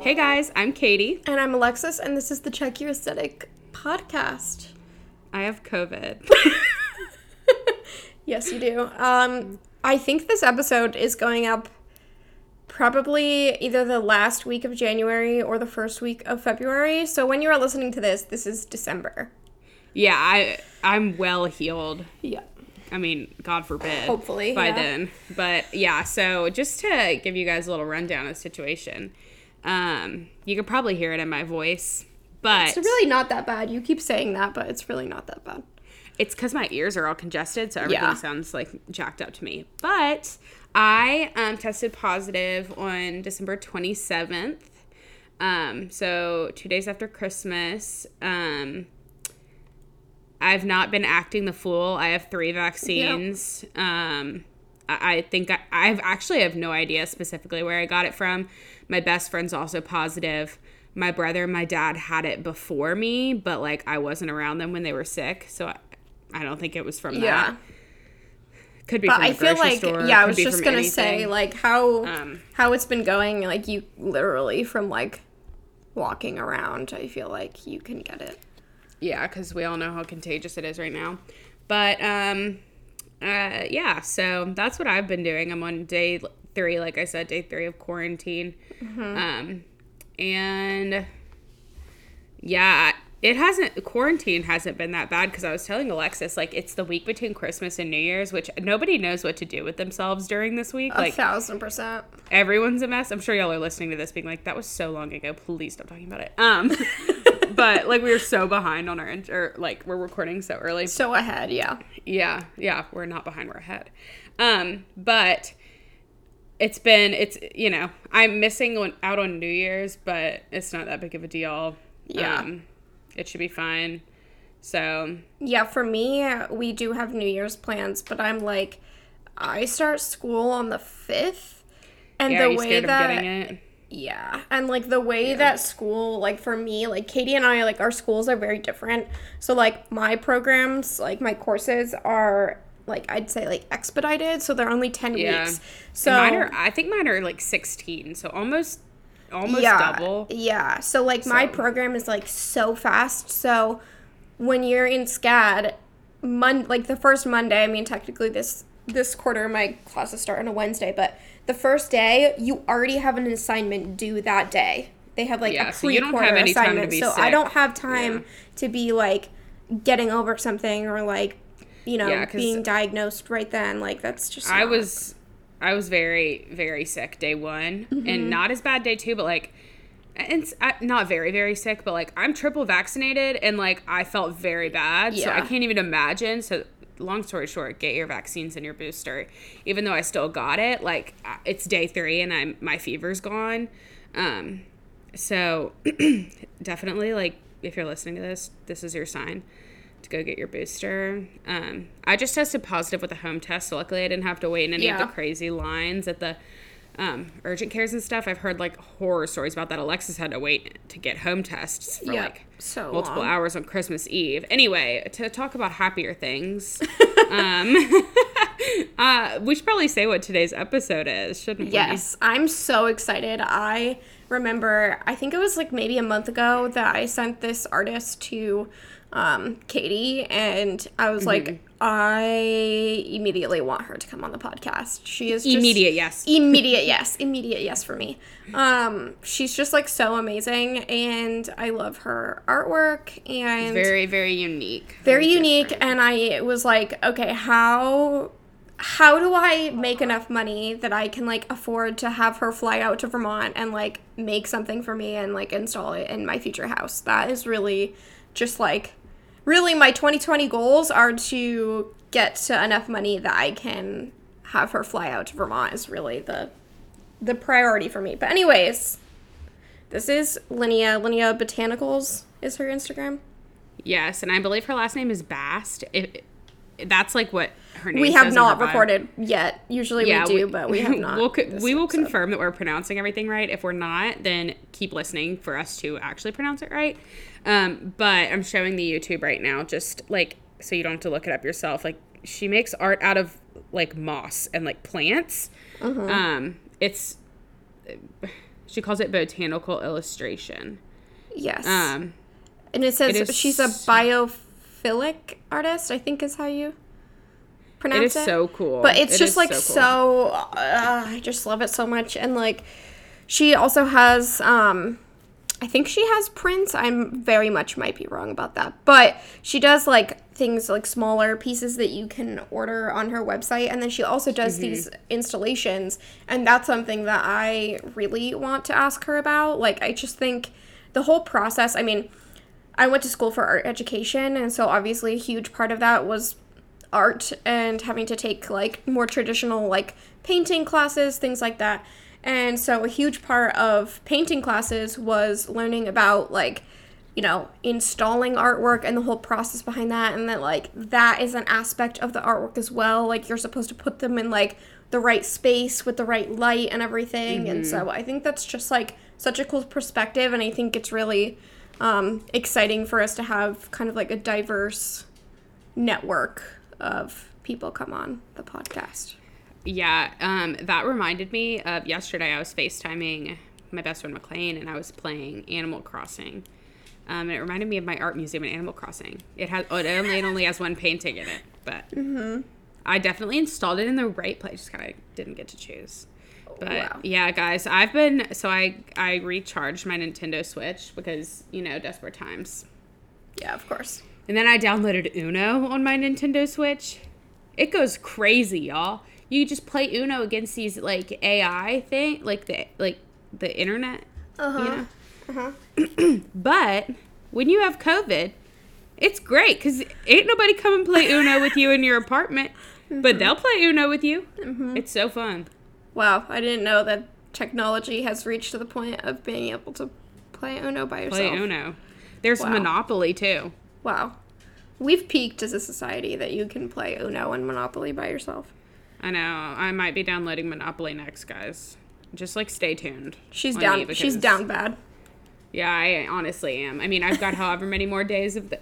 Hey guys, I'm Katie. And I'm Alexis, and this is the Check Your Aesthetic podcast. I have COVID. Yes, you do. Um, I think this episode is going up probably either the last week of January or the first week of February. So when you are listening to this, this is December. yeah, I I'm well healed. Yeah. I mean, God forbid. Hopefully, by yeah. then. But yeah, so just to give you guys a little rundown of the situation, um, you could probably hear it in my voice, but It's really not that bad. You keep saying that, but it's really not that bad. it's because my ears are all congested, so everything Yeah. sounds like jacked up to me. But I um, tested positive on December 27th. Um, so two days after Christmas. Um, I've not been acting the fool. I have three vaccines. Um, I, I think I, I've actually have no idea specifically where I got it from. My best friend's also positive. My brother and my dad had it before me, but like I wasn't around them when they were sick, so I, I don't think it was from that. Yeah. that. Could be But from I the feel like store, yeah, I was just gonna anything. say like how Um, how it's been going. Like you literally from like walking around. I feel like you can get it. Yeah, because we all know how contagious it is right now. But um, uh, yeah, so that's what I've been doing. I'm on day three, like I said, day three of quarantine. Um, and yeah, it hasn't quarantine hasn't been that bad because I was telling Alexis like it's the week between Christmas and New Year's, which nobody knows what to do with themselves during this week. A Like thousand percent. everyone's a mess. I'm sure y'all are listening to this being like, that was so long ago. Please stop talking about it. Um, but like we were so behind on our, in- or like we're recording so early. So ahead, yeah. Yeah, yeah, we're not behind, we're ahead. Um, but it's been, it's, you know, I'm missing on, out on New Year's, but it's not that big of a deal. Yeah. Um, it should be fine. So, Yeah, for me, we do have New Year's plans, but I'm like, I start school on the fifth, and yeah, the way that of getting it? Yeah, and like the way that school, like for me, like Katie and I, like our schools are very different. So like my programs, like my courses are like I'd say like expedited, so they're only ten Yeah. weeks. And So mine are, I think mine are like 16, so almost, almost yeah, double. Yeah. So like my program is like so fast. So when you're in SCAD, mon like the first Monday, I mean technically this this quarter my classes start on a Wednesday, but the first day you already have an assignment due that day. They have like Yeah, a so you don't have pre-quarter time to assignment. so I don't have time Yeah. to be like getting over something or like you know Yeah, being diagnosed right then. Like that's just I not- was I was very very sick day one Mm-hmm. and not as bad day two, but like and not very very sick, but like I'm triple vaccinated and like I felt very bad, so I can't even imagine. So long story short, get your vaccines and your booster. Even though I still got it, like uh, it's day three and I'm my fever's gone. Um, so definitely like if you're listening to this, this is your sign to go get your booster. Um, I just tested positive with a home test, so luckily I didn't have to wait in any of the crazy lines at the um, urgent cares and stuff. I've heard like horror stories about that. Alexis had to wait to get home tests for Yeah, like so multiple long. hours on Christmas Eve. Anyway, to talk about happier things, um, uh, we should probably say what today's episode is, shouldn't we? Yes, I'm so excited. I remember, I think it was like maybe a month ago that I sent this artist to um, Katie, and I was Mm-hmm. like, I immediately want her to come on the podcast. She is just, Immediate, yes. immediate yes, immediate yes for me. Um, she's just like so amazing, and I love her artwork and Very, very unique. very unique and i was like okay how how do i make enough money that i can like afford to have her fly out to vermont and like make something for me and like install it in my future house that is really just like really my 2020 goals are to get to enough money that i can have her fly out to vermont is really the the priority for me. But anyways this is linnea. Linnea botanicals is her instagram. Yes, and I believe her last name is Bast. It, that's like what her name. we have not recorded yet. Usually we do, but we have not. We'll, we will episode. confirm that we're pronouncing everything right. If we're not, then keep listening for us to actually pronounce it right. Um, but I'm showing the YouTube right now, just like so you don't have to look it up yourself. Like she makes art out of like moss and like plants. Mm-hmm. Um, it's she calls it botanical illustration. Yes. Um, and it says it she's a biophilic artist, I think is how you it pronounce is so cool. But it's It just is like cool. so, uh, I just love it so much. And like, she also has, um, I think she has prints. I'm very much might be wrong about that, but she does like things like smaller pieces that you can order on her website, and then she also does Mm-hmm. these installations, and that's something that I really want to ask her about. Like, I just think the whole process. I mean, I went to school for art education, and so obviously a huge part of that was art and having to take like more traditional like painting classes, things like that. And so a huge part of painting classes was learning about like you know, installing artwork and the whole process behind that and that like that is an aspect of the artwork as well. Like you're supposed to put them in like the right space with the right light and everything. And so I think that's just like such a cool perspective and I think it's really um, exciting for us to have kind of like a diverse network of people come on the podcast. Yeah, um, that reminded me of yesterday. I was FaceTiming my best friend McLean, and I was playing Animal Crossing. Um, and it reminded me of my art museum in Animal Crossing. It has oh, it only it only has one painting in it, but I definitely installed it in the right place. Just kind of didn't get to choose. But Wow. yeah, guys, I've been so I I recharged my Nintendo Switch because you know desperate times. Yeah, of course. And then I downloaded Uno on my Nintendo Switch. It goes crazy, y'all. You just play Uno against these like AI thing, like the like the internet. Uh-huh. You know? Uh-huh. But when you have COVID, it's great because ain't nobody come and play Uno with you in your apartment. But they'll play Uno with you. Mhm. It's so fun. Wow, I didn't know that technology has reached to the point of being able to play Uno by yourself. Play Uno. There's Wow. Monopoly too. Wow. We've peaked as a society that you can play Uno and Monopoly by yourself. I know. I might be downloading Monopoly next, guys. Just like stay tuned. She's down. me She's down bad. Yeah, I honestly am. I mean, I've got however many more days of the,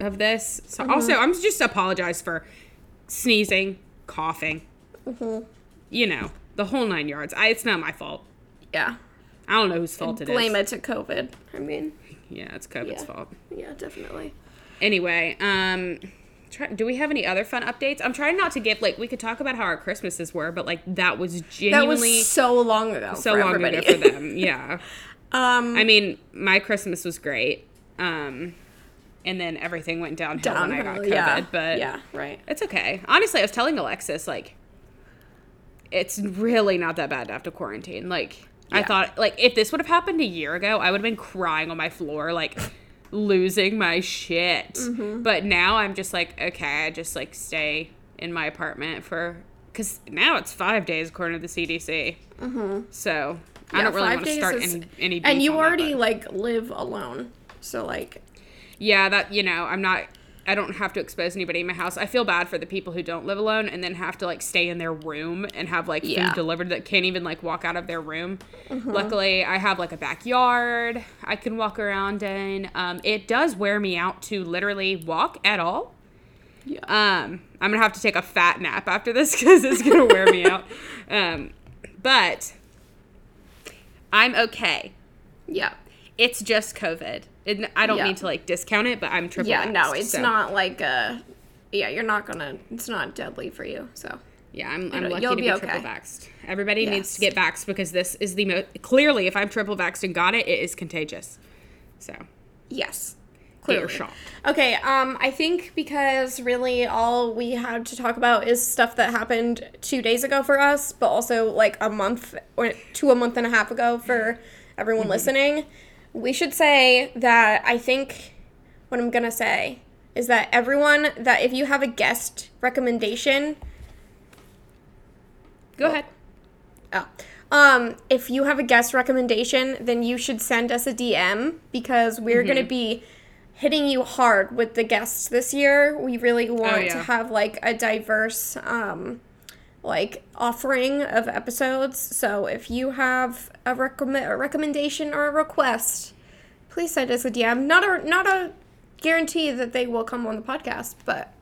of this. So Mm-hmm. also, I'm just to apologize for sneezing, coughing. Mm-hmm. You know, the whole nine yards. I, it's not my fault. Yeah. I don't know whose fault it is. Blame it to COVID. I mean, Yeah, it's COVID's Yeah. fault. yeah, definitely. Anyway, um, try, do we have any other fun updates? I'm trying not to give like we could talk about how our Christmases were, but like that was genuinely That was so long ago. so long everybody. ago for them. Yeah. um, I mean, my Christmas was great. Um, and then everything went downhill, when I got. COVID. Yeah. But yeah, right. it's okay. Honestly, I was telling Alexis like, it's really not that bad to have to quarantine. Like, I thought like if this would have happened a year ago, I would have been crying on my floor, like losing my shit. Mm-hmm. But now I'm just like, okay, I just like stay in my apartment for because now it's five days according to the CDC. Mm-hmm. So I don't really want to start is- any any. And you that, already but- like live alone, so like, yeah, that you know, I'm not. I don't have to expose anybody in my house. I feel bad for the people who don't live alone and then have to like stay in their room and have like Yeah. food delivered that can't even like walk out of their room. Luckily, I have like a backyard I can walk around in. Um, it does wear me out to literally walk at all. yeah. Um, I'm gonna have to take a fat nap after this because it's gonna wear me out. Um, but I'm okay. yeah. It's just COVID. It, I don't Yeah. mean to like discount it, but I'm triple. Yeah, no, it's so- not like uh yeah, you're not gonna it's not deadly for you, so Yeah, I'm, I'm lucky You'll to be be, okay. triple vaxxed. Everybody needs to get vaxxed because this is the most clearly. If I'm triple vaxxed and got it, it is contagious. So yes. Clearly. shot. Okay, um, I think because really all we had to talk about is stuff that happened two days ago for us, but also like a month or to a month and a half ago for everyone Mm-hmm. listening. We should say that I think what I'm gonna say is that everyone that if you have a guest recommendation, Go ahead. Oh. Um, if you have a guest recommendation, then you should send us a DM because we're going to be hitting you hard with the guests this year. We really want to yeah. have like a diverse um like offering of episodes. So if you have a recommend a recommendation or a request, please send us a DM. Not a not a guarantee that they will come on the podcast, but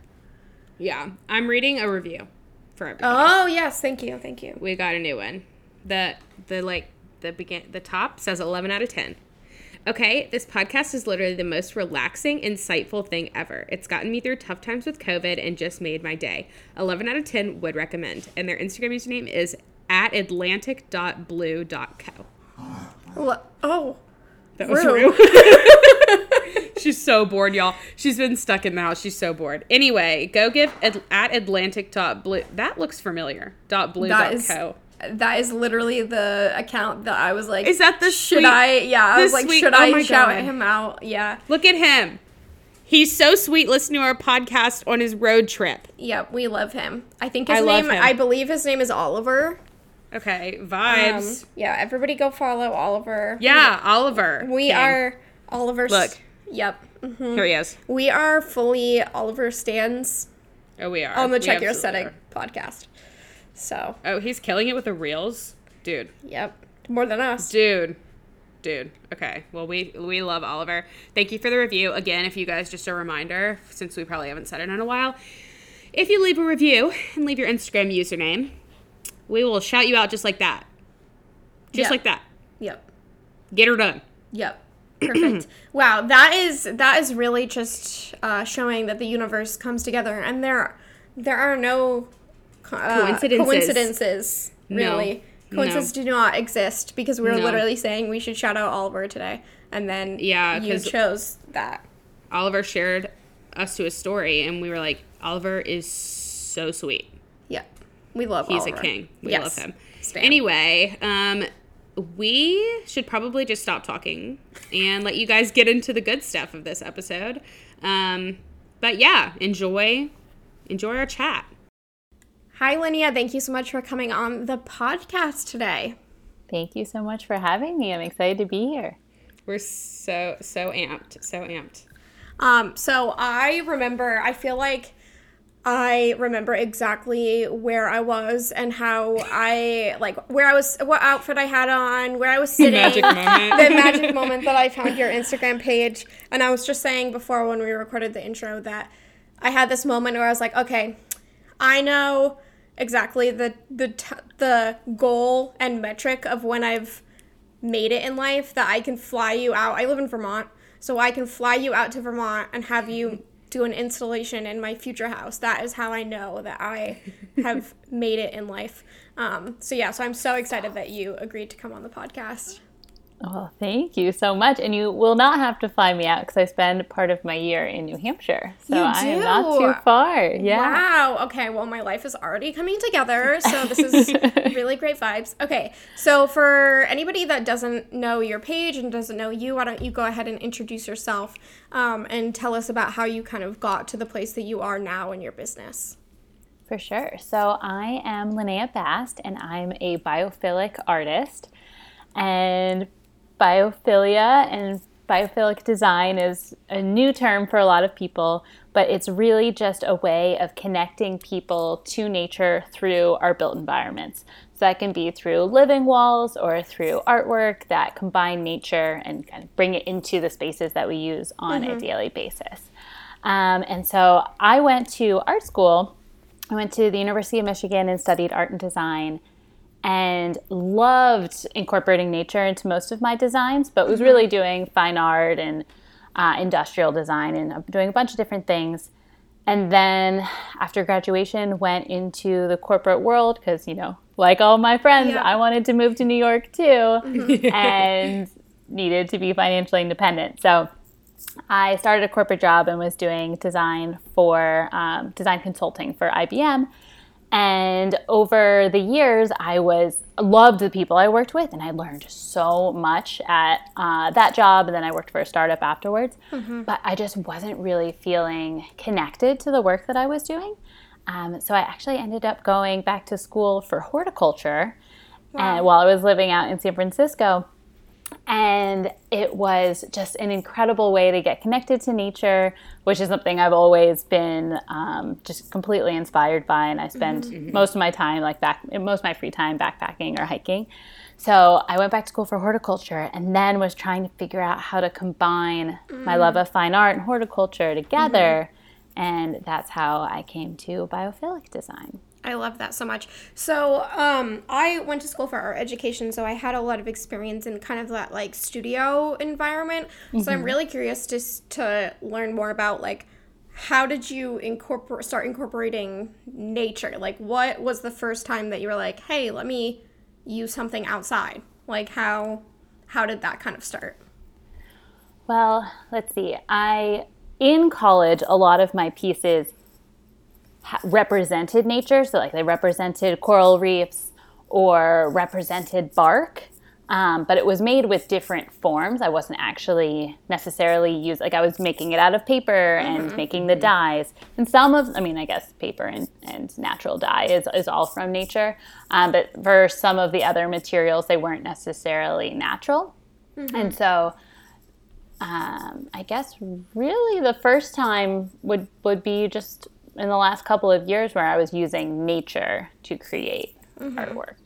Yeah, I'm reading a review for everybody. Oh yes, thank you, thank you. We got a new one. The the like the begin the top says 11 out of 10. Okay, this podcast is literally the most relaxing, insightful thing ever. It's gotten me through tough times with COVID and just made my day. 11 out of 10 would recommend. And their Instagram username is at atlantic.blue.co. Lo- oh, That was Rue. Rue. She's so bored, y'all. She's been stuck in the house. She's so bored. Anyway, go give at, at atlantic.blue. That looks familiar. Dot blue that dot is co. that is literally the account that I was like. Is that the should sweet- I? Yeah, I was like, sweet- should oh I shout God. him out? Yeah, Look at him. He's so sweet listening to our podcast on his road trip. yeah, we love him. I think his I name. I believe his name is Oliver. Okay, Um, vibes. yeah, everybody go follow Oliver. yeah, Oliver. we King. are Oliver's. Look. Yep. mhm. Here he is. We are fully Oliver stands Oh, we are. on the We Check Your Aesthetic podcast. So. Oh, he's killing it with the reels, dude. yep, more than us. Dude. Dude. Okay. Well, we we love Oliver. Thank you for the review. Again, if you guys just a reminder, since we probably haven't said it in a while, if you leave a review and leave your Instagram username, we will shout you out just like that. Just Yeah. like that. Yep. Get her done. Yep. Perfect. wow, that is that is really just uh, showing that the universe comes together, and there there are no uh, Coincidences. coincidences. No. Really, coincidences do not exist because we were No. literally saying we should shout out Oliver today, and then Yeah, you chose that. Oliver shared us to a story, and we were like, Oliver is so sweet. Yeah, we love. He's Oliver. a king. We Yes. love him. Stan. Anyway, um, we should probably just stop talking and let you guys get into the good stuff of this episode. Um, but yeah, enjoy, enjoy our chat. Hi, Linnea. Thank you so much for coming on the podcast today. Thank you so much for having me. I'm excited to be here. We're so so amped, so amped. Um, so I remember, I feel like I remember exactly where I was and how I, like, where I was, what outfit I had on, where I was sitting. Magic moment. the magic moment that I found your Instagram page. And I was just saying before when we recorded the intro that I had this moment where I was like, okay, I know exactly the the t- the goal and metric of when I've made it in life that I can fly you out. I live in Vermont, so I can fly you out to Vermont and have you do an installation in my future house. That is how I know that I have made it in life. Um, so yeah, so I'm so excited that you agreed to come on the podcast. Well, thank you so much. And you will not have to fly me out because I spend part of my year in New Hampshire. So I am not too far. Yeah. Wow. Okay. Well, my life is already coming together. So this is really great vibes. Okay. So for anybody that doesn't know your page and doesn't know you, why don't you go ahead and introduce yourself um, and tell us about how you kind of got to the place that you are now in your business? For sure. So I am Linnea Bast, and I'm a biophilic artist. And biophilia and biophilic design is a new term for a lot of people, but it's really just a way of connecting people to nature through our built environments. So that can be through living walls or through artwork that combine nature and kind of bring it into the spaces that we use on a daily basis. Um, and so I went to art school. I went to the University of Michigan and studied art and design and loved incorporating nature into most of my designs, but was really doing fine art and uh, industrial design and doing a bunch of different things. And then after graduation, went into the corporate world because, you know, like all my friends, Yeah. I wanted to move to New York too and needed to be financially independent. So I started a corporate job and was doing design for um, design consulting for IBM. And over the years, I was loved the people I worked with, and I learned so much at uh, that job. And then I worked for a startup afterwards. But I just wasn't really feeling connected to the work that I was doing. Um, so I actually ended up going back to school for horticulture, and while I was living out in San Francisco and it was just an incredible way to get connected to nature which is something i've always been um, just completely inspired by. And i spend mm-hmm. Mm-hmm. most of my time like back most of my free time backpacking or hiking. So i went back to school for horticulture and then was trying to figure out how to combine my mm. love of fine art and horticulture together. Mm-hmm. And that's how I came to biophilic design. I love that so much. So, um, I went to school for art education, so I had a lot of experience in kind of that like studio environment. So I'm really curious just to learn more about like how did you incorporate start incorporating nature? Like, what was the first time that you were like, hey, let me use something outside? Like, how how did that kind of start? Well, let's see. I in college, a lot of my pieces ha- represented nature, so like they represented coral reefs or represented bark. Um, but it was made with different forms. I wasn't actually necessarily used like I was making it out of paper and making the dyes. And some of, I mean, I guess paper and, and natural dye is, is all from nature. Um, but for some of the other materials, they weren't necessarily natural. And so um, I guess really the first time would would be just in the last couple of years where I was using nature to create artwork.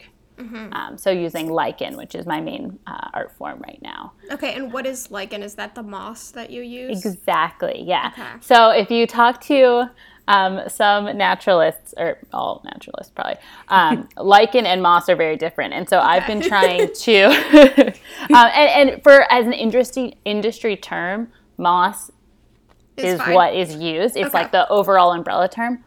Um, so using lichen, which is my main uh, art form right now. Okay, and what is lichen? Is that the moss that you use? Exactly, yeah. Okay. So if you talk to um, some naturalists, or all naturalists probably, um, lichen and moss are very different. And so I've been trying to, um, and, and for as an industry industry term, moss Is what is used. It's Okay. like the overall umbrella term,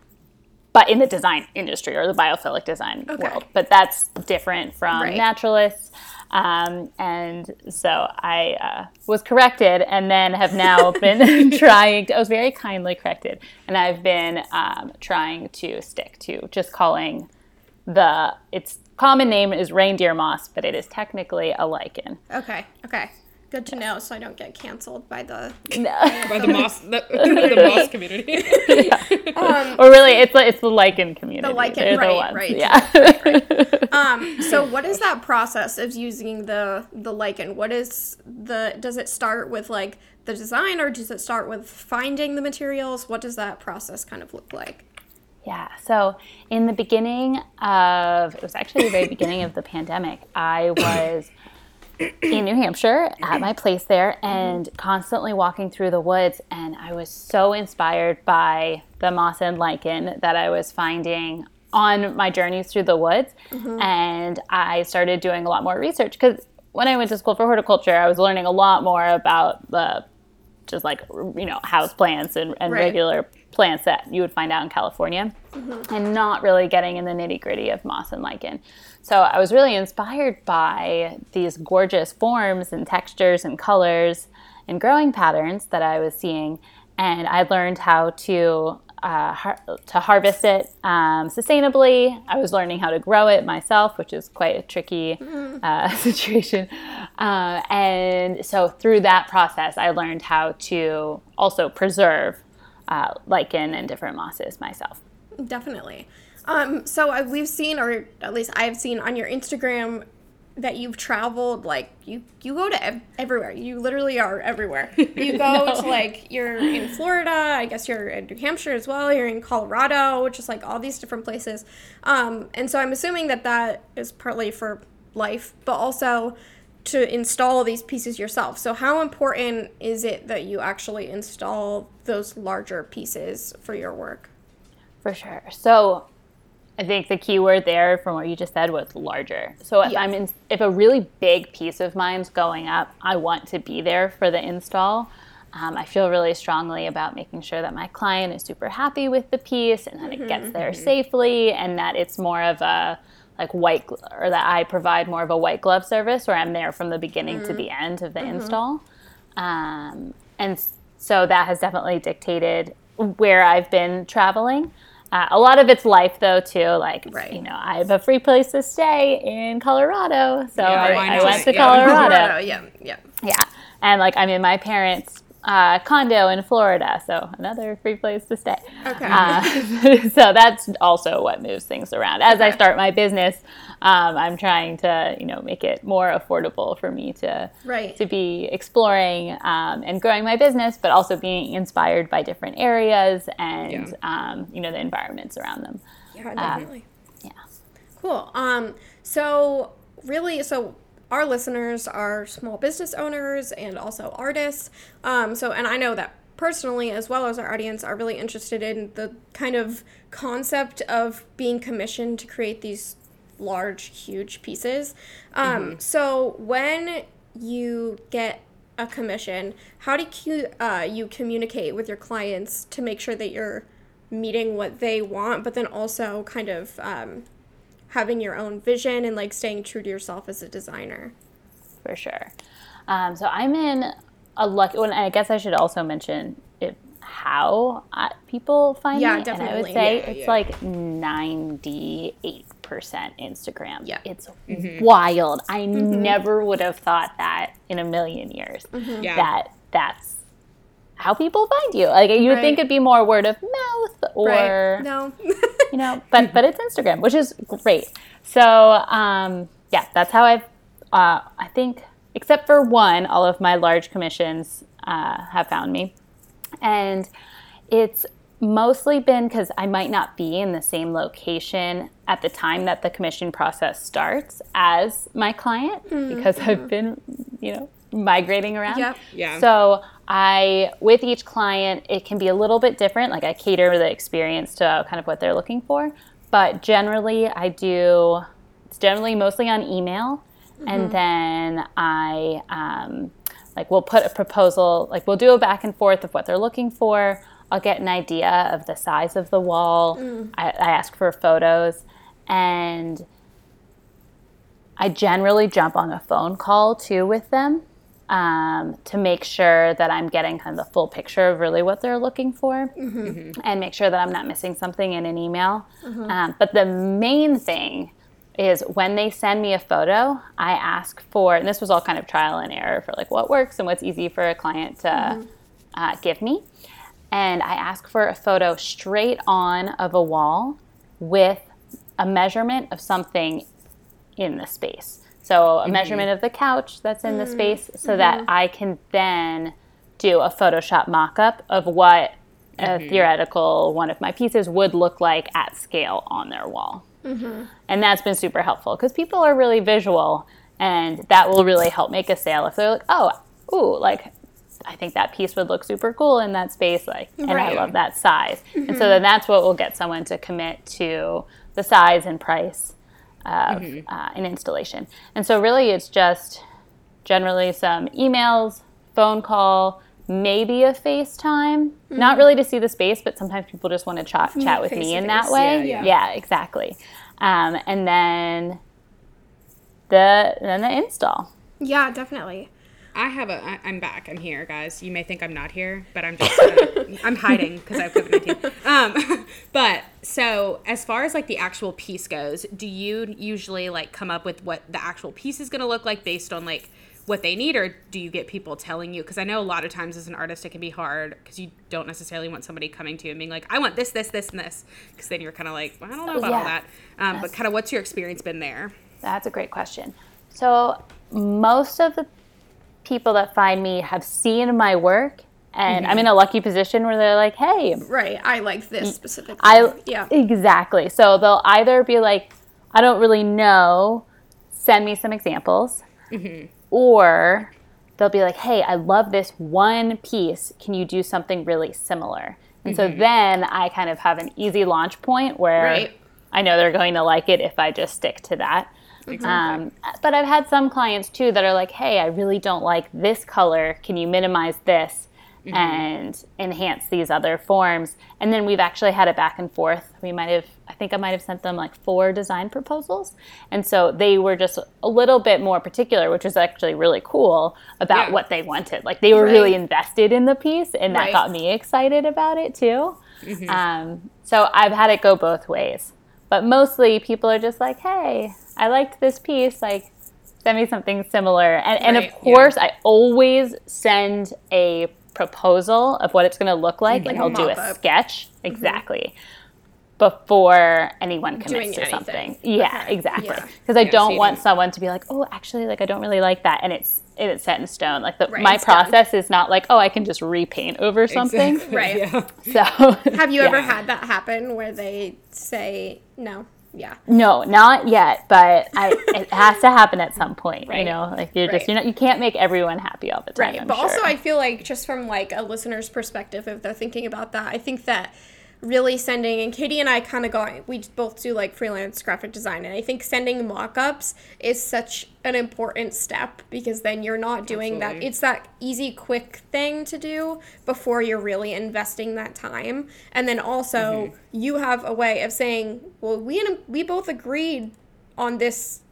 but in the design industry or the biophilic design Okay. world. But that's different from Right. naturalists. Um, and so I uh, was corrected and then have now been trying to, I was very kindly corrected, and I've been um, trying to stick to just calling the, its common name is reindeer moss, but it is technically a lichen. Okay, okay. Good to know so I don't get canceled by the By the moss, the, the moss community. Or really, it's the, it's the lichen community. The lichen, They're the right, ones, right. Yeah. Um, so what is that process of using the the lichen? What is the does it start with like the design or does it start with finding the materials? What does that process kind of look like? Yeah. So in the beginning of, it was actually the very beginning of the pandemic, I was in New Hampshire at my place there and constantly walking through the woods. And I was so inspired by the moss and lichen that I was finding on my journeys through the woods. And I started doing a lot more research because when I went to school for horticulture, I was learning a lot more about the just like you know house plants and, and Right. regular plants that you would find out in California, mm-hmm. and not really getting in the nitty gritty of moss and lichen. So I was really inspired by these gorgeous forms and textures and colors and growing patterns that I was seeing, and I learned how to. Uh, har- to harvest it um, sustainably. I was learning how to grow it myself, which is quite a tricky uh, situation. Uh, and so through that process, I learned how to also preserve uh, lichen and different mosses myself. Definitely. Um, so I, we've seen, or at least I've seen on your Instagram, that you've traveled like you you go to ev- everywhere. You literally are everywhere. You go to like you're in Florida. I guess you're in New Hampshire as well. You're in Colorado, which is like all these different places. Um, and so I'm assuming that that is partly for life, but also to install these pieces yourself. So how important is it that you actually install those larger pieces for your work? For sure. So I think the key word there from what you just said was larger. So if Yes. I'm in, if a really big piece of mine's going up, I want to be there for the install. Um, I feel really strongly about making sure that my client is super happy with the piece and that it gets there safely and that it's more of a like white or that I provide more of a white glove service where I'm there from the beginning to the end of the install. Um, and so that has definitely dictated where I've been traveling. Uh, a lot of it's life, though, too. Like, Right. you know, I have a free place to stay in Colorado, so I, why I went to Yeah. Colorado. yeah, yeah. Yeah, and like I'm in my parents' uh, condo in Florida, so another free place to stay. Okay. Uh, so that's also what moves things around. As I start my business, um, I'm trying to you know make it more affordable for me to Right. to be exploring um, and growing my business, but also being inspired by different areas and Yeah. um, you know the environments around them. Yeah, definitely. yeah. Cool. Um, so really, so our listeners are small business owners and also artists. Um, so, and I know that personally, as well as our audience, are really interested in the kind of concept of being commissioned to create these large, huge pieces. Um, So when you get a commission, how do you, uh, you communicate with your clients to make sure that you're meeting what they want, but then also kind of um, having your own vision and like staying true to yourself as a designer? for sure. Um, so I'm in a lucky. Well, I guess I should also mention it, how uh, people find Yeah, me. And I would say Yeah, it's yeah. like 98 percent Instagram. Yeah. it's Mm-hmm. wild. I never would have thought that in a million years. Yeah. That that's how people find you. Like you would think it'd be more word of mouth or right? No. you know but but it's instagram which is great so um, yeah that's how i've uh, i think except for one all of my large commissions uh, have found me and it's mostly been because i might not be in the same location at the time that the commission process starts as my client because i've been you know migrating around Yep. Yeah. so I, with each client, it can be a little bit different. Like I cater the experience to kind of what they're looking for. But generally, I do. It's generally mostly on email, and then I um, like we'll put a proposal. Like we'll do a back and forth of what they're looking for. I'll get an idea of the size of the wall. I, I ask for photos, and I generally jump on a phone call too with them um, to make sure that I'm getting kind of the full picture of really what they're looking for and make sure that I'm not missing something in an email. Um, but the main thing is when they send me a photo, I ask for, and this was all kind of trial and error for like what works and what's easy for a client to uh, give me. And I ask for a photo straight on of a wall with a measurement of something in the space. So a measurement of the couch that's in the mm-hmm. space so mm-hmm. that I can then do a Photoshop mock-up of what a mm-hmm. theoretical one of my pieces would look like at scale on their wall. And that's been super helpful because people are really visual and that will really help make a sale if they're like, oh, ooh, like I think that piece would look super cool in that space, like, and I love that size. And so then that's what will get someone to commit to the size and price of uh, an installation. And so really, it's just generally some emails, phone call, maybe a FaceTime. Not really to see the space, but sometimes people just want to chat chat with me in that way. Yeah, Yeah, yeah. exactly. Um, and then the then the install. Yeah, definitely. I have a. I, I'm back. I'm here, guys. You may think I'm not here, but I'm just. uh, I'm hiding because I have COVID nineteen. Um, but so as far as like the actual piece goes, do you usually like come up with what the actual piece is going to look like based on like what they need, or do you get people telling you? Because I know a lot of times as an artist, it can be hard because you don't necessarily want somebody coming to you and being like, "I want this, this, this, and this," because then you're kind of like, well, "I don't know about all that." Um, but kind of, what's your experience been there? That's a great question. So most of the people that find me have seen my work and I'm in mm-hmm. a lucky position where they're like, "Hey, Right. I like this mm, specific. I yeah. exactly." So they'll either be like, "I don't really know, send me some examples." Mm-hmm. Or they'll be like, "Hey, I love this one piece. Can you do something really similar?" And so mm-hmm. then I kind of have an easy launch point where Right. I know they're going to like it if I just stick to that. Um, but I've had some clients too that are like, hey, I really don't like this color. Can you minimize this and enhance these other forms? And then we've actually had it back and forth. We might have, I think I might have sent them like four design proposals. And so they were just a little bit more particular, which was actually really cool about Yeah. what they wanted. Like they were really invested in the piece, and that Right. got me excited about it too. Um, so I've had it go both ways. But mostly people are just like, hey, I liked this piece. Like, send me something similar. And, and Right, of course, I always send a proposal of what it's going to look like, mm-hmm. and a I'll do a mock-up. sketch. Mm-hmm. Exactly. Before anyone commits Doing to anything. something. Yeah, Okay. exactly. Because I Yeah, so don't want someone to be like, oh, actually, like, I don't really like that. And it's, and it's set in stone. Like, the, Right, my it's done. process is not like, oh, I can just repaint over something. Right. Yeah. So Have you ever had that happen where they say no? yeah. No, not yet, but I, it has to happen at some point. Right. You know, like you're Right. just you're not you can't make everyone happy all the time. Right. I'm but also. I feel like just from like a listener's perspective, if they're thinking about that, I think that really sending and Katie and I kind of go we both do like freelance graphic design and I think sending mock-ups is such an important step because then you're not doing that it's that easy quick thing to do before you're really investing that time. And then also mm-hmm. you have a way of saying well we we both agreed on this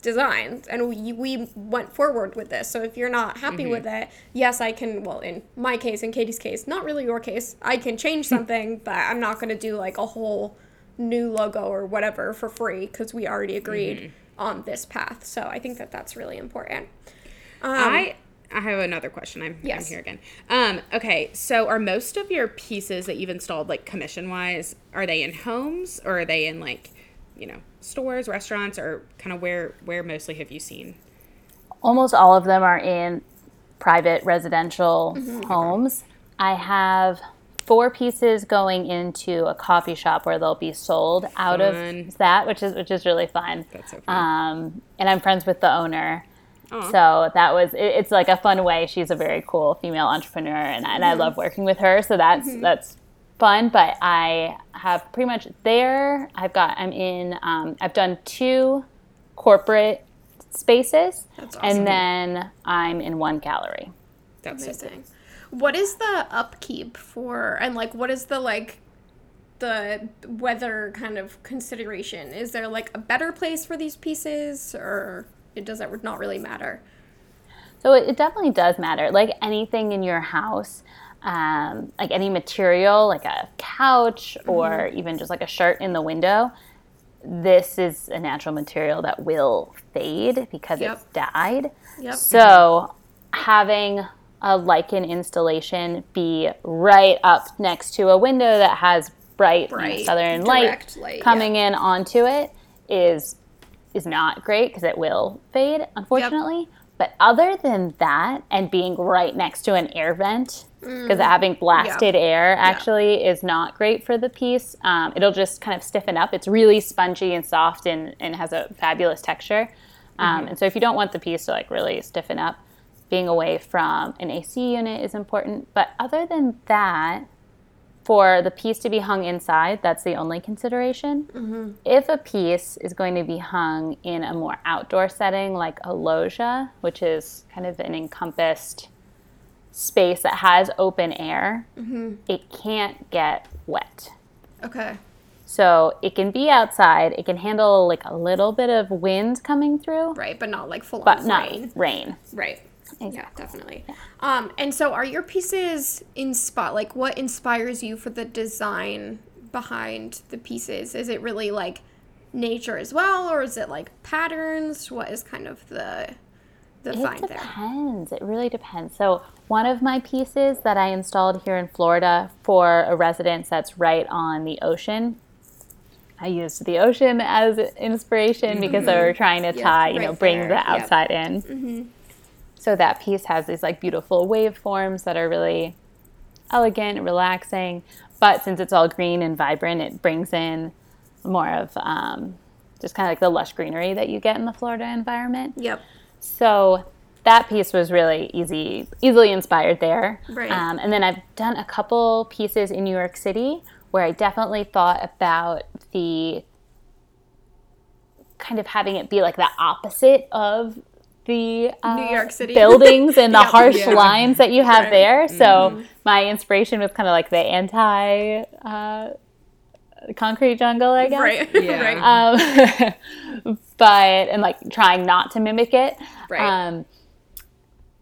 design and we, we went forward with this. So if you're not happy with it yes i can well in my case in katie's case not really your case i can change something but i'm not going to do like a whole new logo or whatever for free because we already agreed on this path. So i think that that's really important. Um, I I have another question. I'm, I'm here again. Um, okay, so are most of your pieces that you've installed, like commission wise, are they in homes or are they in like, you know, stores, restaurants, or kind of where where mostly have you seen? almost all of them are in private residential Mm-hmm. homes. I have four pieces going into a coffee shop where they'll be sold out Fun. of that, which is which is really fun. That's so fun. Um, and I'm friends with the owner. Aw. So that was it, it's like a fun way. She's a very cool female entrepreneur, and, and I love working with her. So that's that's fun. But I have pretty much there. I've got I'm in. Um, I've done two corporate spaces, That's awesome. and then I'm in one gallery. That's amazing what is the upkeep for and like what is the like the weather kind of consideration is there like a better place for these pieces or it does that not really matter So it, it definitely does matter. Like anything in your house, um, like any material, like a couch or even just like a shirt in the window, this is a natural material that will fade because Yep. it's dyed. Yep. So having a lichen installation be right up next to a window that has bright, Bright, southern light, light, coming in onto it is is not great because it will fade, unfortunately. But other than that, and being right next to an air vent, because having blasted air actually is not great for the piece. Um, it'll just kind of stiffen up. It's really spongy and soft and, and has a fabulous texture. Um, And so if you don't want the piece to like really stiffen up, being away from an AC unit is important. But other than that, for the piece to be hung inside, that's the only consideration. Mm-hmm. If a piece is going to be hung in a more outdoor setting, like a loggia, which is kind of an encompassed space that has open air, mm-hmm. it can't get wet. okay So it can be outside, it can handle like a little bit of wind coming through, right but not like full but on not rain rain. right yeah definitely um and so are your pieces in spot like what inspires you for the design behind the pieces is it really like nature as well or is it like patterns what is kind of the the It find there It depends. It really depends. So, one of my pieces that I installed here in Florida for a residence that's right on the ocean, I used the ocean as inspiration because they were trying to tie, you know, Mm-hmm. bring there. the Yep. Mm-hmm. So, that piece has these like beautiful waveforms that are really elegant, and relaxing. But since it's all green and vibrant, it brings in more of um, just kind of like the lush greenery that you get in the Florida environment. yep So that piece was really easy, easily inspired there. Right. Um, and then I've done a couple pieces in New York City where I definitely thought about the kind of having it be like the opposite of the uh, New York City. buildings and the Yep. harsh Yeah. lines that you have Right. there. So my inspiration was kind of like the anti uh, concrete jungle, I guess right Yeah. right um, but and like trying not to mimic it. Right. Um,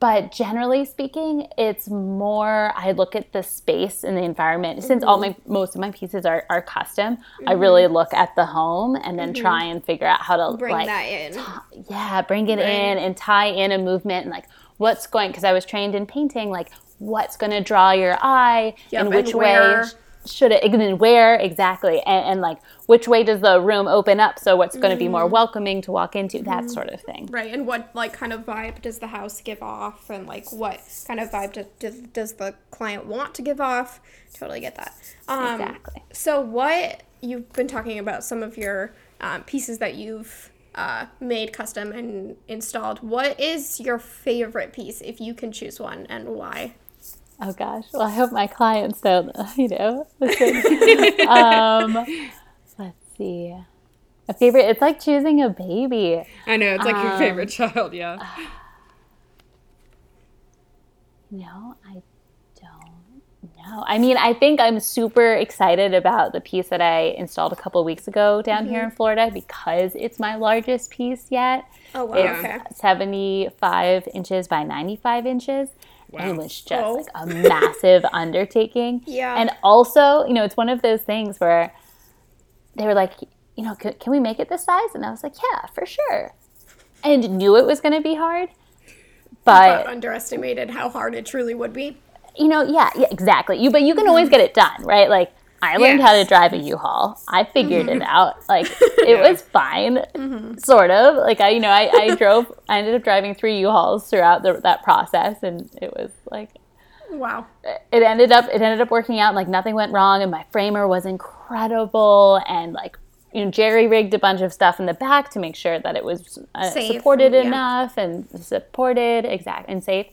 but generally speaking, it's more I look at the space and the environment. Since all mm-hmm. my most of my pieces are, are custom, I mm-hmm. really look at the home and then mm-hmm. try and figure out how to bring like that in. yeah, bring it in and tie in a movement and like what's going because I was trained in painting, like what's going to draw your eye Yep, and and which where. way should it and then where exactly and, and like which way does the room open up so what's going to be more welcoming to walk into that sort of thing. Right, and what like kind of vibe does the house give off, and like what kind of vibe do, does does the client want to give off? Totally get that. Um, Exactly. So what you've been talking about some of your um, pieces that you've uh, made custom and installed. What is your favorite piece, if you can choose one, and why? Oh gosh. Well, I hope my clients don't, you know. listen. um, see. A favorite. It's like choosing a baby. I know it's like your Um, favorite child. Yeah. No, I don't know. I mean, I think I'm super excited about the piece that I installed a couple weeks ago down here in Florida because it's my largest piece yet. Oh wow, It's okay. 75 inches by 95 inches. And it was just Oh. like a massive undertaking. Yeah. And also, you know, it's one of those things where they were like, you know, can, can we make it this size? And I was like, yeah, for sure. And knew it was going to be hard. But But, underestimated how hard it truly would be. you know, yeah, yeah, exactly. You, but you can always mm-hmm. get it done, right? Like, I learned how to drive a U-Haul. I figured it mm-hmm. out. Like, it Yeah. was fine, mm-hmm. sort of. Like, I, you know, I, I drove. I ended up driving three U-Hauls throughout the, that process, and it was like Wow. it ended up it ended up working out. and, Like nothing went wrong, and my framer was incredible, and like you know, jerry rigged a bunch of stuff in the back to make sure that it was uh, supported yeah. enough and supported exact and safe.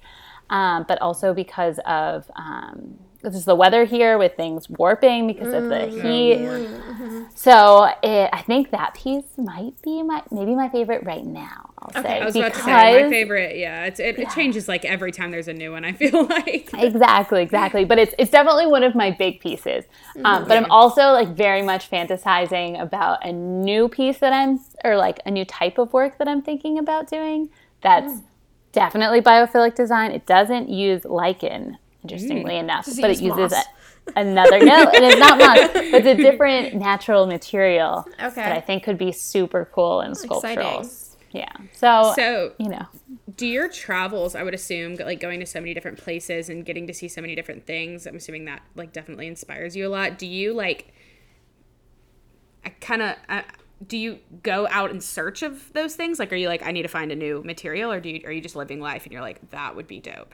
Um, but also because of um, this is the weather here with things warping because of the Mm. heat. So it, I think that piece might be my maybe my favorite right now. I'll say I was about to say my favorite. Yeah, it's, it, it changes like every time there's a new one. I feel like. exactly exactly but it's it's definitely one of my big pieces um, but i'm mm-hmm. also like very much fantasizing about a new piece that i'm or like a new type of work that i'm thinking about doing that's mm. definitely biophilic design it doesn't use lichen interestingly mm. enough Does but it use uses moss? another no it is not moss but it's a different natural material Okay. that i think could be super cool and sculptural Exciting. Yeah so, So, you know do your travels? I would assume, like going to so many different places and getting to see so many different things. I'm assuming that like definitely inspires you a lot. Do you like? I kind of. Do you go out in search of those things? Like, are you like, I need to find a new material, or do you are you just living life and you're like, that would be dope?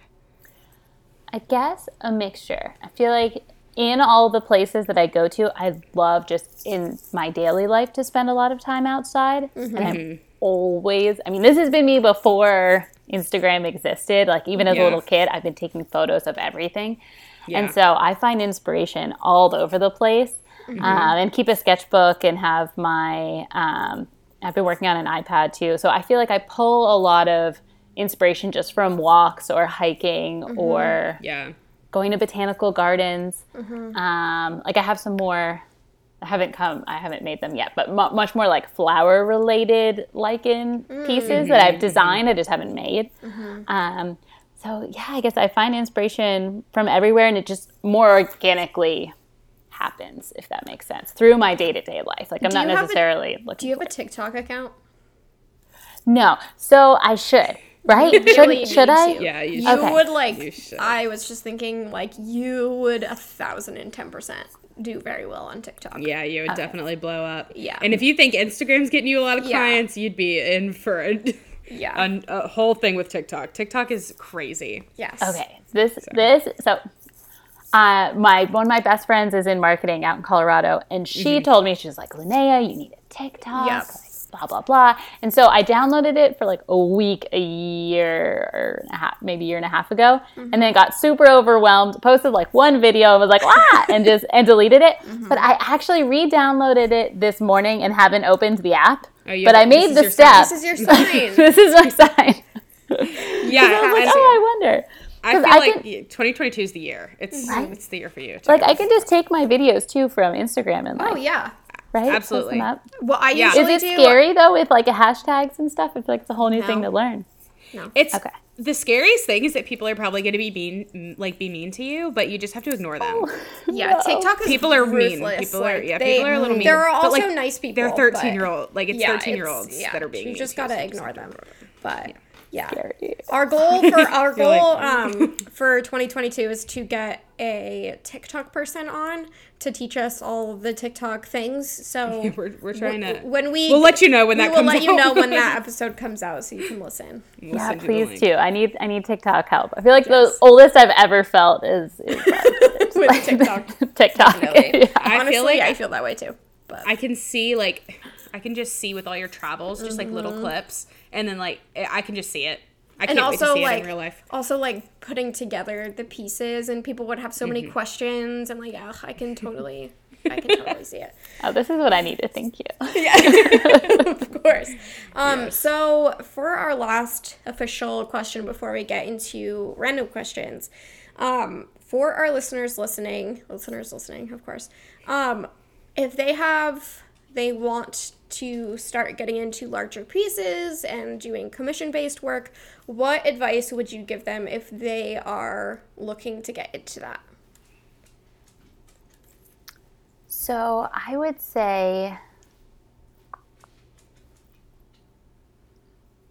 I guess a mixture. I feel like in all the places that I go to, I love just in my daily life to spend a lot of time outside. Mm-hmm. And I'm mm-hmm. Always, I mean, this has been me before Instagram existed. Like, even as Yeah. a little kid, I've been taking photos of everything. Yeah. And so I find inspiration all over the place um, and keep a sketchbook and have my, um, I've been working on an iPad too. So I feel like I pull a lot of inspiration just from walks or hiking or Yeah. going to botanical gardens. Um, like I have some more. I haven't come. I haven't made them yet, but mu much more like flower related lichen mm. pieces that mm-hmm, I've designed. Mm-hmm. I just haven't made. Mm-hmm. Um, so yeah, I guess I find inspiration from everywhere, and it just more organically happens, if that makes sense, through my day to day life. Like I'm Do not you have a- necessarily looking. Do you have for a TikTok account? No, so I should. Right? really should should I? to. Yeah. You You. Okay. would like. You. I was just thinking like you would a thousand and ten percent do very well on TikTok. Yeah, you would definitely blow up. Yeah. And if you think Instagram's getting you a lot of Yeah. clients, you'd be in for a, Yeah. a, a whole thing with TikTok. TikTok is crazy. Yes. Okay. This this so uh my one of my best friends is in marketing out in Colorado and she told me she's like, Linnea, you need a TikTok. Yep. like, blah blah blah. And so I downloaded it for like a week, a year or a half, maybe a year and a half ago, and then got super overwhelmed, posted like one video and was like, ah, and just and deleted it. But I actually re-downloaded it this morning and haven't opened the app. Oh, but I made the your sign. step. This is your sign. this is my sign. Yeah. I was like, and oh, I wonder. I feel I like can- 2022 is the year. It's Right? it's the year for you. Like I can just take my videos too from Instagram and like Oh yeah. Right? Post Absolutely. them up. Well, I Yeah. Is it do. scary though with like hashtags and stuff? I feel like it's a whole new thing to learn. No. It's Okay. the scariest thing is that people are probably going to be mean, like be mean to you, but you just have to ignore them. Oh. Yeah, No. TikTok is People are mean. ruthless. People are like, yeah. they- people are a little mean. There are But, also like, nice people. They're 13 year old. Like it's Yeah, thirteen year olds yeah, that are being. You mean just to gotta ignore them. ignore them. But yeah. Scary. Our goal for our goal like- um, for 2022 is to get a TikTok person on to teach us all the TikTok things. So We're, we're trying to. when we We'll let you know when that we that will comes let you know when that episode comes out so you can listen. We'll Yeah, send you the please link. too. I need I need TikTok help. I feel like Yes. the oldest I've ever felt is, is With TikTok. TikTok. Yeah. I Honestly, feel like I feel that way too. But I can see like I can just see with all your travels, just like little clips, and then like I I can just see it. I and can't wait to also see it like in real life. also like putting together the pieces and people would have so many Mm-hmm. questions and like ugh, I can totally I can totally see it. Oh, this is what I needed. Thank you. Yeah, of course. Um, So, for our last official question before we get into random questions, um, for our listeners listening, listeners listening, of course, um, if they have, they want to start getting into larger pieces and doing commission based work, what advice would you give them if they are looking to get into that? So I would say,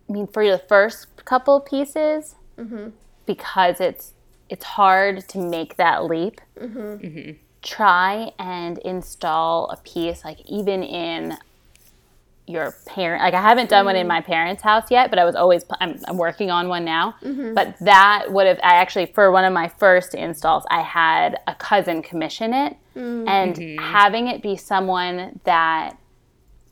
I mean, for the first couple pieces, mm-hmm. because it's it's hard to make that leap. Mm-hmm. Mm-hmm. Try and install a piece, like even in your parent. Like I haven't done one in mm. my parents' house yet, but I was always I'm, I'm working on one now. Mm-hmm. But that would have I actually for one of my first installs, I had a cousin commission it, mm. and mm-hmm. having it be someone that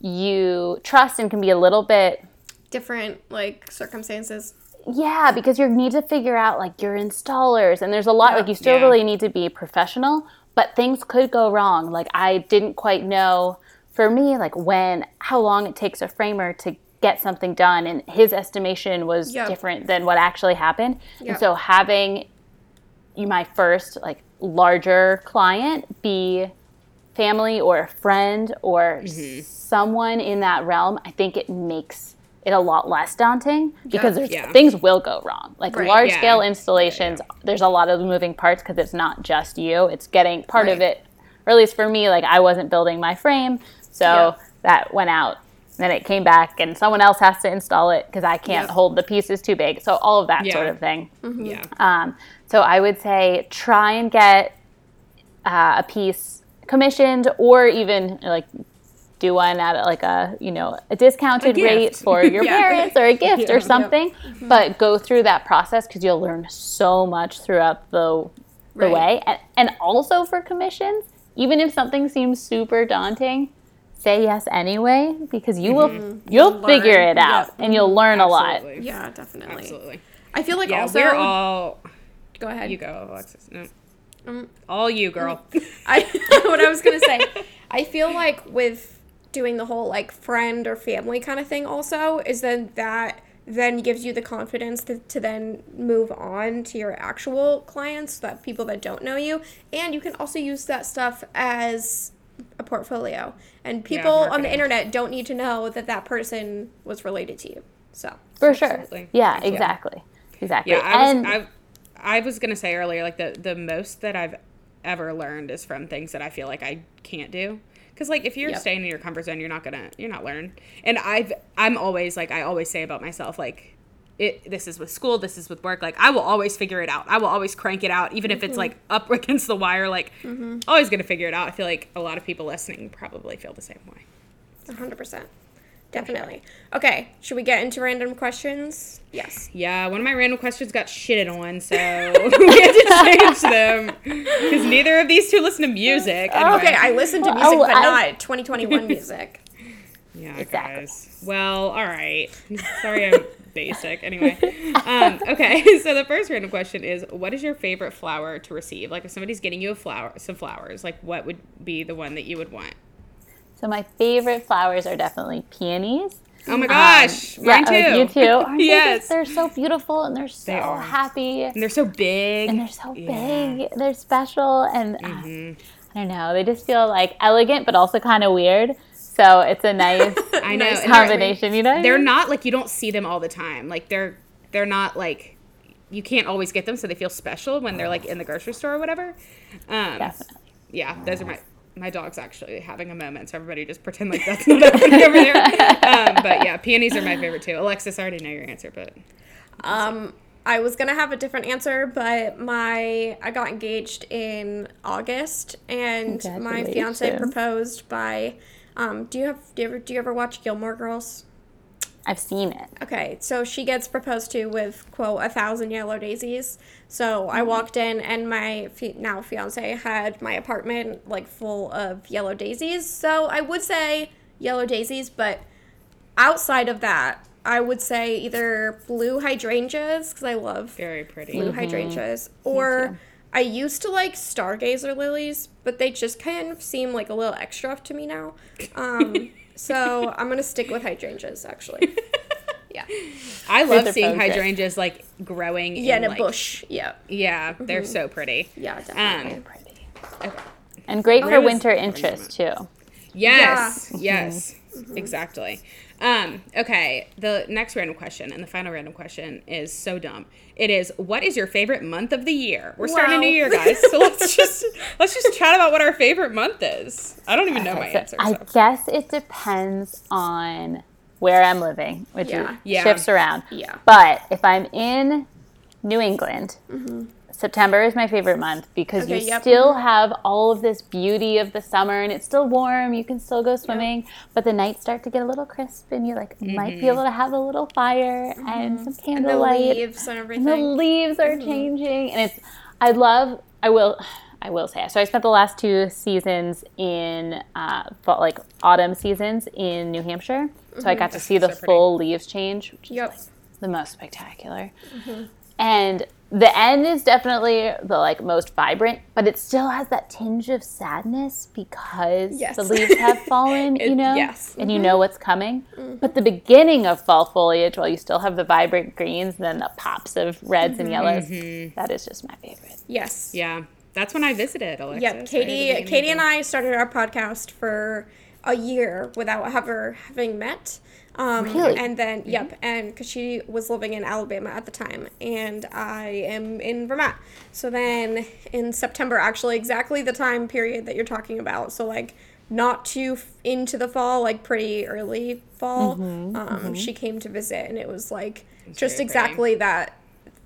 you trust and can be a little bit Different like circumstances. yeah, because you need to figure out like your installers, and there's a lot like you still Yeah. really need to be professional, but things could go wrong. Like I didn't quite know for me like when how long it takes a framer to get something done, and his estimation was Yeah. different than what actually happened. Yeah. And so having my first like larger client be family or a friend or mm-hmm. someone in that realm, I think it makes it a lot less daunting because there's, Yeah. things will go wrong. Like Right. large Yeah. scale installations, there's a lot of moving parts because it's not just you. It's getting part of it, or at least for me, like I wasn't building my frame, so Yeah. that went out. Then it came back, and someone else has to install it because I can't Yep. hold the pieces too big. So all of that Yeah. sort of thing. Yeah. Um, so I would say try and get uh, a piece commissioned, or even like do one at like a you know a discounted gift. rate for your Yeah. parents or a gift Yeah. or something. But go through that process because you'll learn so much throughout the the Right. way, and, and also for commissions, even if something seems super daunting. Say yes anyway because you will you'll You'll figure learn. it out Yeah. and you'll learn a lot. Yeah, definitely. Absolutely. I feel like Yeah, also we're all. go ahead. You go, Alexis. No. Um, all you, girl. I what I was gonna say. I feel like with doing the whole like friend or family kind of thing also is then that then gives you the confidence to, to then move on to your actual clients, that people that don't know you, and you can also use that stuff as a portfolio. And people on the internet don't need to know that that person was related to you. So For sure. Absolutely. Yeah, Absolutely. exactly. Exactly. Yeah, I was. and I, I was gonna say earlier, like the the most that I've ever learned is from things that I feel like I can't do. Because like if you're Yep. staying in your comfort zone, you're not gonna you're not learn. And I've I'm always like I always say about myself like. It, this is with school this is with work like i will always figure it out i will always crank it out even if it's mm-hmm. like up against the wire like mm-hmm. always gonna figure it out i feel like a lot of people listening probably feel the same way 100%. Definitely. Okay, should we get into random questions? Yes. Yeah, one of my random questions got shitted on, so we had to change them because neither of these two listen to music. Oh, anyway. Okay, I listen to Oh, music, but I- not 2021 music. Yeah, Exactly. guys. Well, all right. Sorry, I'm basic. Anyway, um, okay. So the first random question is, what is your favorite flower to receive? Like, if somebody's getting you a flower, some flowers, like, what would be the one that you would want? so my favorite flowers are definitely peonies. Oh my gosh, Um, mine too. like you too. Aren't they yes, just- they're so beautiful and they're so are. happy and they're so big. and they're so Yeah. Mm-hmm. big. They're special and uh, I don't know. They just feel like elegant but also kind of weird. So it's a nice I know. Nice and they're- combination. You know, they're not like you don't see them all the time. Like they're they're not like you can't always get them, so they feel special when they're like in the grocery store or whatever. Um, Definitely. Yeah, those are my my dog's actually having a moment, so everybody just pretend like that's not happening over there. Um, but yeah, peonies are my favorite too. Alexis, I already know your answer, but Um, I was gonna have a different answer, but my I got engaged in August, and my fiance proposed by. Um, do you have do you ever do you ever watch Gilmore Girls? I've seen it. Okay, so she gets proposed to with quote a thousand yellow daisies. So I walked in, and my fi- now fiance had my apartment like full of yellow daisies. So I would say yellow daisies, but outside of that, I would say either blue hydrangeas because I love Very pretty. blue hydrangeas, or I used to like stargazer lilies, but they just kind of seem like a little extra to me now. Um, so I'm gonna stick with hydrangeas actually. Yeah, I love seeing project. hydrangeas like growing. yeah, in a like- bush. Yeah, Yeah, they're so pretty. yeah, definitely. Um, Pretty. And great Where for winter interest too. Yes, yes, exactly. Um, okay, the next random question and the final random question is so dumb. It is what is your favorite month of the year? We're starting a new year, guys. So let's just let's just chat about what our favorite month is. I don't even know my So answer. I so. guess it depends on where I'm living, which Yeah. is- Yeah. shifts around. Yeah. But if I'm in New England, September is my favorite month because Okay, you yep. still have all of this beauty of the summer and it's still warm. You can still go swimming, but the nights start to get a little crisp and you like might be mm-hmm. able to have a little fire and mm-hmm. some candlelight. And the leaves and And everything. the leaves are mm-hmm. changing, and it's. I love. I will. I will say. So I spent the last two seasons in, uh, fall, like autumn seasons in New Hampshire. So I got to see the so full leaves change, which is like the most spectacular. And the end is definitely the like most vibrant, but it still has that tinge of sadness because Yes. the leaves have fallen, you know, yes. and you mm-hmm. know what's coming. Mm-hmm. But the beginning of fall foliage, while you still have the vibrant greens and then the pops of reds and mm-hmm. yellows, that is just my favorite. Yes. Yeah, that's when I visited. Alexis, Yeah, right at the Katie. beginning Katie and I started our podcast for a year without ever having met. Um, Really? And then, yep, and because she was living in Alabama at the time, and I am in Vermont. So then in September, actually, exactly the time period that you're talking about. So like not too f- into the fall, like pretty early fall. um, She came to visit, and it was like just very pretty. exactly that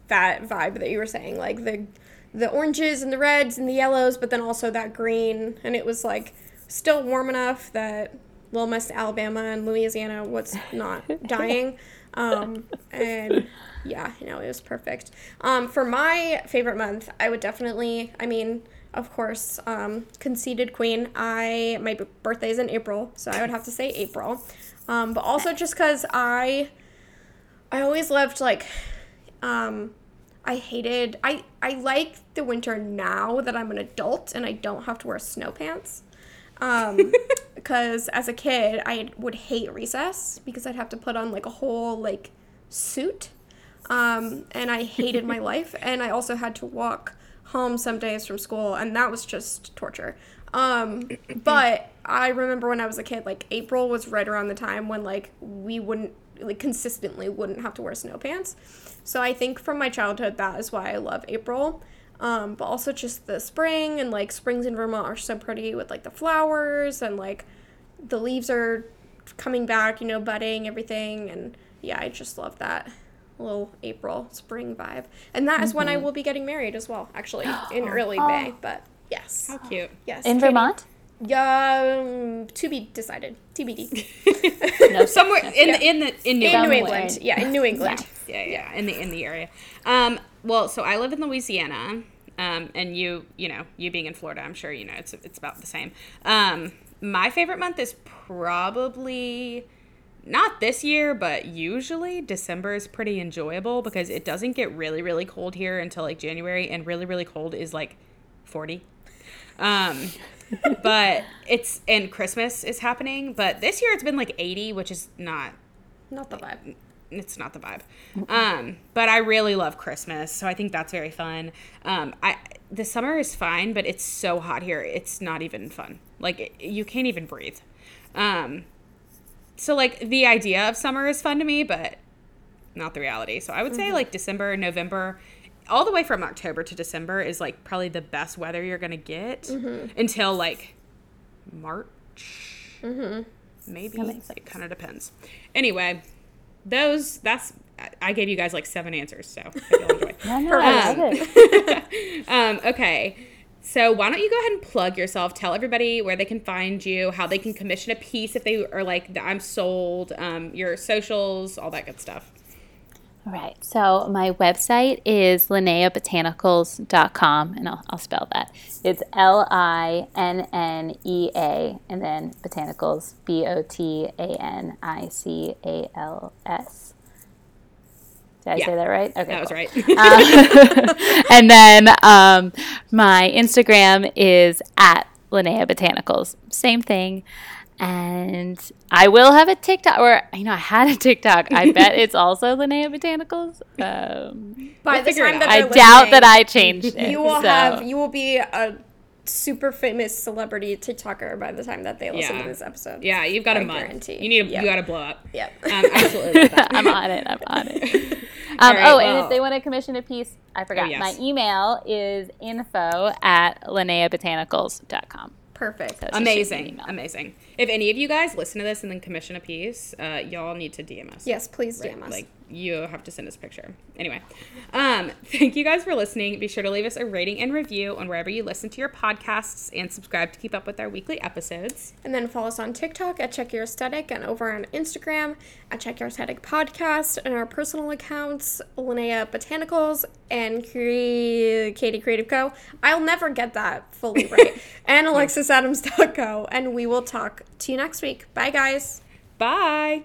that vibe that you were saying, like the the oranges and the reds and the yellows, but then also that green, and it was like still warm enough that Little Miss Alabama and Louisiana was not dying, um, and yeah, you know it was perfect. Um, for my favorite month, I would definitely, I mean. Of course, um, conceited queen. I my b- is in April, so I would have to say April. Um, but also just because I I always loved like um I hated I I like the winter now that I'm an adult and I don't have to wear snow pants. Um because as a kid I would hate recess because I'd have to put on like a whole like suit. Um and I hated my life and I also had to walk home some days from school and that was just torture. Um but I remember when I was a kid like April was right around the time when like we wouldn't like consistently wouldn't have to wear snow pants. So I think from my childhood that is why I love April. Um, but also just the spring and like springs in Vermont are so pretty with like the flowers and like the leaves are coming back, you know, budding, everything. And yeah, I just love that little April spring vibe. And that is when I will be getting married as well, actually, in early May. But yes. How cute. Yes. In Katie. Vermont? Yeah, um, to be decided. TBD. No, Somewhere in the in the in New In New Somewhere. England. Yeah, in New England. yeah, yeah, in the in the area. Um, well, so I live in Louisiana, um, and you, you know, you being in Florida, I'm sure you know it's it's about the same. Um, my favorite month is probably not this year, but usually December is pretty enjoyable because it doesn't get really really cold here until like January, and really really cold is like forty. Um, but it's and Christmas is happening, but this year it's been like eighty, which is not Not the vibe. It's not the vibe. Um, but I really love Christmas, so I think that's very fun. Um, I the summer is fine, but it's so hot here. It's not even fun. Like it, you can't even breathe. Um, so like the idea of summer is fun to me, but not the reality. So I would say like December, November, all the way from October to December is like probably the best weather you're gonna get until like March. Maybe it kind of depends. Anyway, those that's I- gave you guys like seven answers, so I you'll enjoy. No, no, it. Um, okay. So why don't you go ahead and plug yourself? Tell everybody where they can find you, how they can commission a piece if they are like, I'm sold, um, your socials, all that good stuff. Right. So my website is linneabotanicals.com, and I'll, I'll spell that. It's L I N N E A, and then botanicals, B O T A N I C A L S. Did I Yeah. say that right? Okay. That was cool. right. Uh, and then um, my Instagram is at Linnea Botanicals. Same thing. And I will have a TikTok, or you know, I had a TikTok. I bet it's also Linnea Botanicals. Um, By We'll the time that I doubt that I changed it. you will so- have you will be a super famous celebrity TikToker by the time that they listen Yeah. to this episode. yeah, you've got a I month. guarantee. You need. To, Yep. You got to blow up. Yep. Um, absolutely. I'm on it. I'm on it. Um, right, oh, and if they want to commission a piece, I forgot. yes. My email is info at linneabotanicals.com. Perfect. So Amazing, amazing. If any of you guys listen to this and then commission a piece, uh, y'all need to DM us. Yes, please DM us. Like you have to send us a picture. Anyway, um, thank you guys for listening. Be sure to leave us a rating and review on wherever you listen to your podcasts, and subscribe to keep up with our weekly episodes. And then follow us on TikTok at Check Your Aesthetic and over on Instagram at Check Your Aesthetic Podcast and our personal accounts, Linnea Botanicals and Cre- Katie Creative Co. I'll never get that fully right. and AlexisAdams.co. And we will talk to you next week. Bye, guys. Bye.